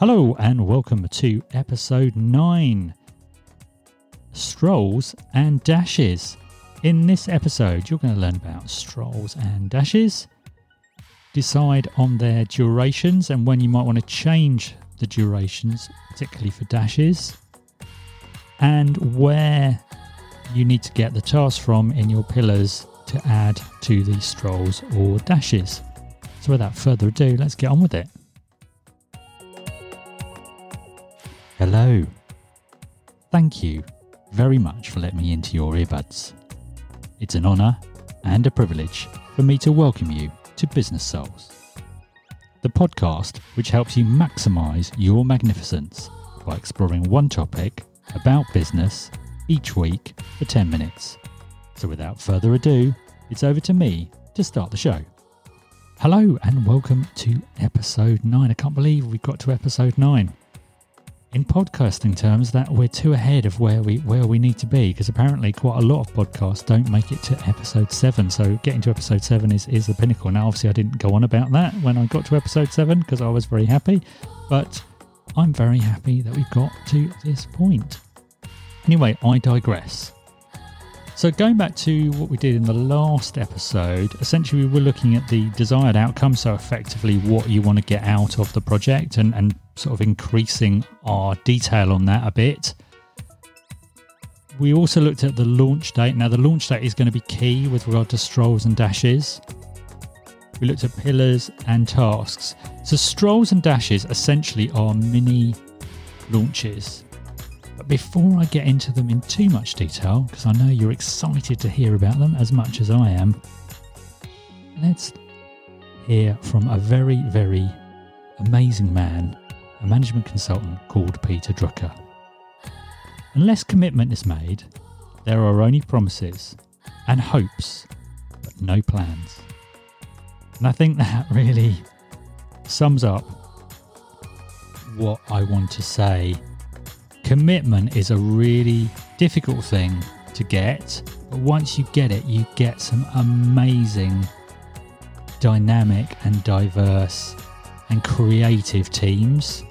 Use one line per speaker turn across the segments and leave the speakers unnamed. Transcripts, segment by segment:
Hello, and welcome to episode 9 Strolls and Dashes. In this episode, you're going to learn about strolls and dashes, decide on their durations and when you might want to change the durations, particularly for dashes, and where you need to get the task from in your pillars to add to the strolls or dashes. So, without further ado, let's get on with it. Hello. Thank you very much for letting me into your earbuds. It's an honour and a privilege for me to welcome you to Business Souls, the podcast which helps you maximise your magnificence by exploring one topic about business each week for 10 minutes. So, without further ado, it's over to me to start the show. Hello, and welcome to episode 9. I can't believe we've got to episode 9 in podcasting terms that we're too ahead of where we where we need to be because apparently quite a lot of podcasts don't make it to episode 7 so getting to episode 7 is is the pinnacle. Now obviously I didn't go on about that when I got to episode 7 because I was very happy but I'm very happy that we've got to this point. Anyway I digress so, going back to what we did in the last episode, essentially we were looking at the desired outcome. So, effectively, what you want to get out of the project and, and sort of increasing our detail on that a bit. We also looked at the launch date. Now, the launch date is going to be key with regard to strolls and dashes. We looked at pillars and tasks. So, strolls and dashes essentially are mini launches before I get into them in too much detail, because I know you're excited to hear about them as much as I am, let's hear from a very, very amazing man, a management consultant called Peter Drucker. Unless commitment is made, there are only promises and hopes, but no plans. And I think that really sums up what I want to say commitment is a really difficult thing to get, but once you get it, you get some amazing, dynamic, and diverse and creative teams.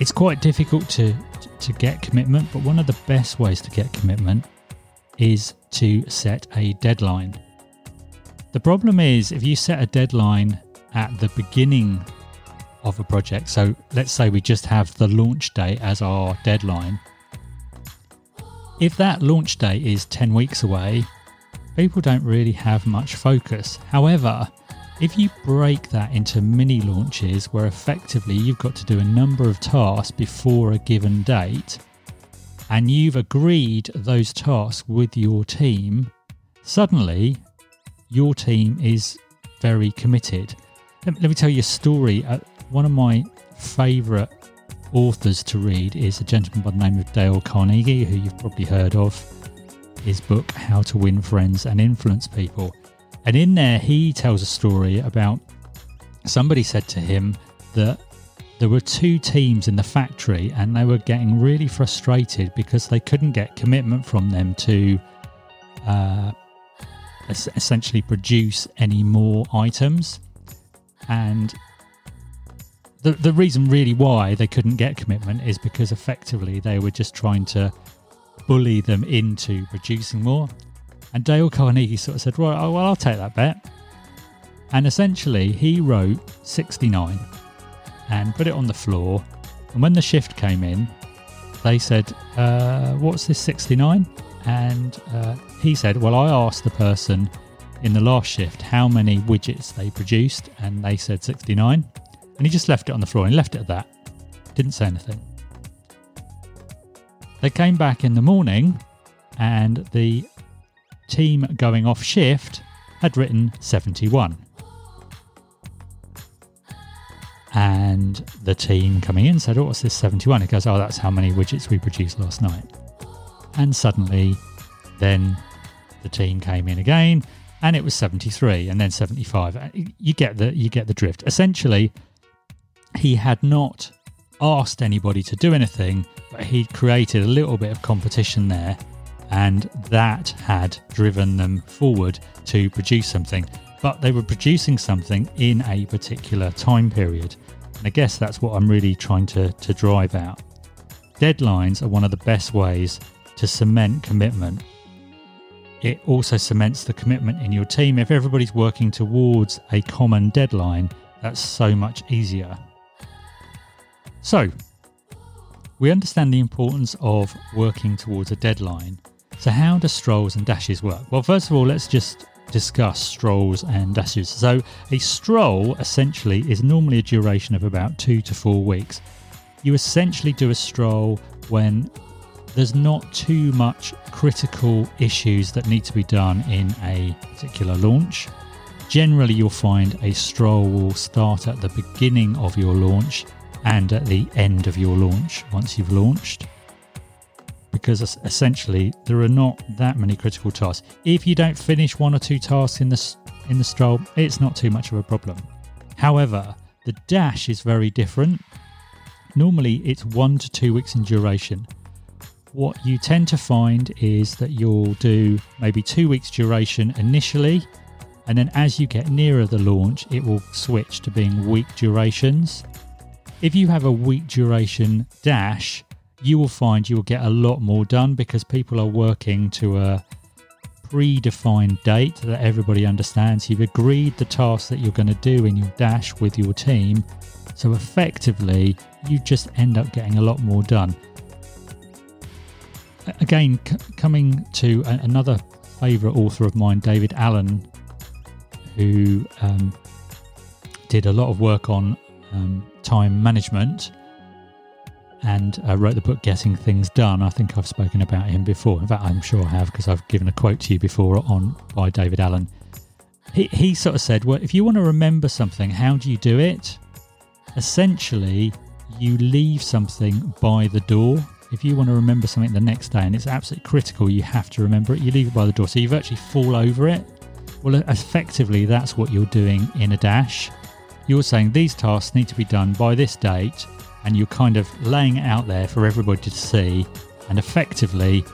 It's quite difficult to to get commitment, but one of the best ways to get commitment is to set a deadline. The problem is if you set a deadline at the beginning of a project. So let's say we just have the launch date as our deadline. If that launch date is 10 weeks away, people don't really have much focus. However, if you break that into mini launches where effectively you've got to do a number of tasks before a given date, and you've agreed those tasks with your team, suddenly your team is very committed. Let, me tell you a story. Uh, One of my favourite authors to read is a gentleman by the name of Dale Carnegie, who you've probably heard of. His book, How to Win Friends and Influence People. And in there, he tells a story about somebody said to him that there were two teams in the factory and they were getting really frustrated because they couldn't get commitment from them to uh, essentially produce any more items. And the, the reason really why they couldn't get commitment is because effectively they were just trying to bully them into producing more. And Dale Carnegie sort of said, well, oh, well, I'll take that bet. And essentially, he wrote 69 and put it on the floor. And when the shift came in, they said, uh, What's this 69? And uh, he said, Well, I asked the person in the last shift how many widgets they produced, and they said 69. And he just left it on the floor and left it at that. Didn't say anything. They came back in the morning and the team going off shift had written 71. And the team coming in said, Oh, what's this 71? He goes, Oh, that's how many widgets we produced last night. And suddenly, then the team came in again and it was 73 and then 75. You get the you get the drift. Essentially, he had not asked anybody to do anything, but he'd created a little bit of competition there, and that had driven them forward to produce something. But they were producing something in a particular time period. And I guess that's what I'm really trying to, to drive out. Deadlines are one of the best ways to cement commitment. It also cements the commitment in your team. If everybody's working towards a common deadline, that's so much easier. So, we understand the importance of working towards a deadline. So, how do strolls and dashes work? Well, first of all, let's just discuss strolls and dashes. So, a stroll essentially is normally a duration of about two to four weeks. You essentially do a stroll when there's not too much critical issues that need to be done in a particular launch. Generally, you'll find a stroll will start at the beginning of your launch and at the end of your launch once you've launched. Because essentially, there are not that many critical tasks. If you don't finish one or two tasks in the, in the stroll, it's not too much of a problem. However, the dash is very different. Normally, it's one to two weeks in duration. What you tend to find is that you'll do maybe two weeks duration initially, and then as you get nearer the launch, it will switch to being week durations. If you have a week duration dash, you will find you will get a lot more done because people are working to a predefined date that everybody understands. You've agreed the task that you're going to do in your dash with your team. So effectively, you just end up getting a lot more done. Again, c- coming to a- another favourite author of mine, David Allen, who um, did a lot of work on um, time management and uh, wrote the book Getting Things Done. I think I've spoken about him before. In fact, I'm sure I have because I've given a quote to you before on by David Allen. He, he sort of said, Well, if you want to remember something, how do you do it? Essentially, you leave something by the door. If you want to remember something the next day and it's absolutely critical, you have to remember it, you leave it by the door. So you virtually fall over it. Well, effectively, that's what you're doing in a dash you're saying these tasks need to be done by this date, and you're kind of laying it out there for everybody to see, and effectively,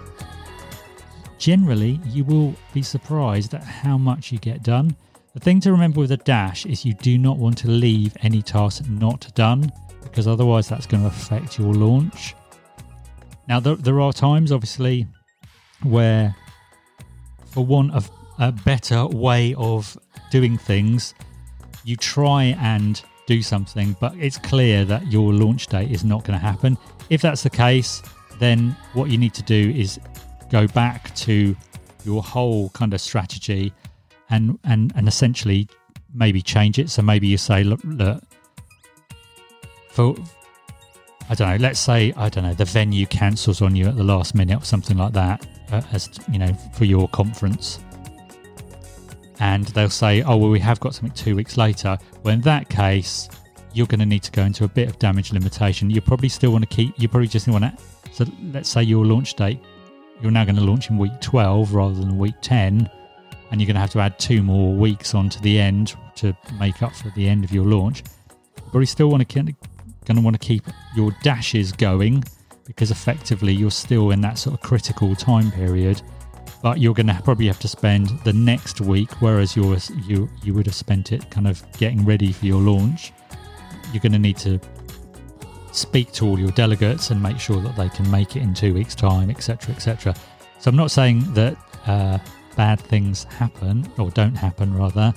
generally, you will be surprised at how much you get done. The thing to remember with a dash is you do not want to leave any task not done because otherwise that's going to affect your launch. Now, there, there are times, obviously, where, for want of a better way of doing things, you try and do something, but it's clear that your launch date is not going to happen. If that's the case, then what you need to do is go back to your whole kind of strategy and and and essentially maybe change it. So maybe you say, look, look for I don't know. Let's say I don't know the venue cancels on you at the last minute or something like that, uh, as you know for your conference and they'll say, oh, well, we have got something two weeks later. Well, in that case, you're going to need to go into a bit of damage limitation. You probably still want to keep, you probably just want to, so let's say your launch date, you're now going to launch in week 12 rather than week 10, and you're going to have to add two more weeks onto the end to make up for the end of your launch. But you still want to, going to want to keep your dashes going because effectively you're still in that sort of critical time period but you're going to probably have to spend the next week, whereas yours you you would have spent it kind of getting ready for your launch. You're going to need to speak to all your delegates and make sure that they can make it in two weeks' time, etc., etc. So I'm not saying that uh, bad things happen or don't happen, rather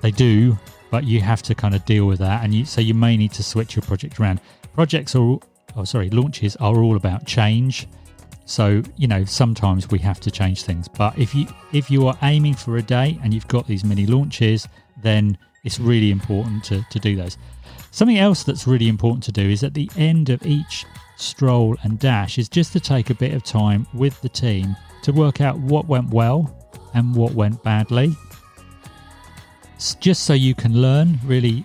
they do, but you have to kind of deal with that, and you so you may need to switch your project around. Projects are, oh sorry, launches are all about change so, you know, sometimes we have to change things. But if you if you are aiming for a day and you've got these mini launches, then it's really important to, to do those. Something else that's really important to do is at the end of each stroll and dash is just to take a bit of time with the team to work out what went well and what went badly. It's just so you can learn really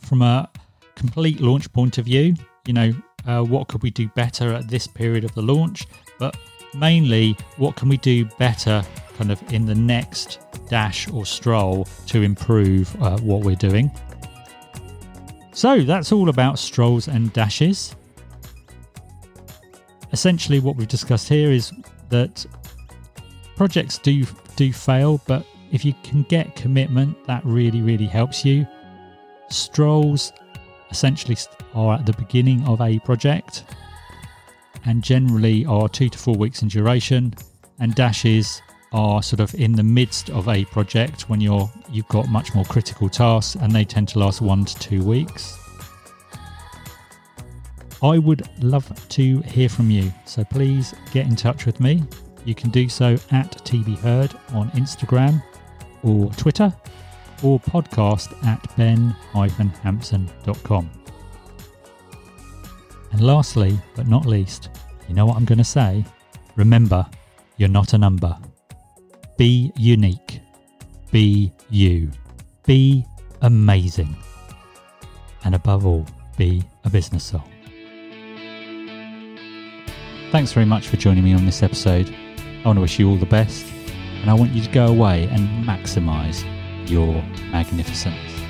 from a complete launch point of view, you know, uh, what could we do better at this period of the launch, but mainly what can we do better kind of in the next dash or stroll to improve uh, what we're doing. So that's all about strolls and dashes. Essentially, what we've discussed here is that projects do do fail, but if you can get commitment, that really really helps you. Strolls essentially are at the beginning of a project and generally are two to four weeks in duration, and dashes are sort of in the midst of a project when you're you've got much more critical tasks and they tend to last one to two weeks. I would love to hear from you, so please get in touch with me. You can do so at TB Heard on Instagram or Twitter or podcast at ben-hampson.com. And lastly, but not least, you know what I'm going to say? Remember, you're not a number. Be unique. Be you. Be amazing. And above all, be a business soul. Thanks very much for joining me on this episode. I want to wish you all the best, and I want you to go away and maximize your magnificence.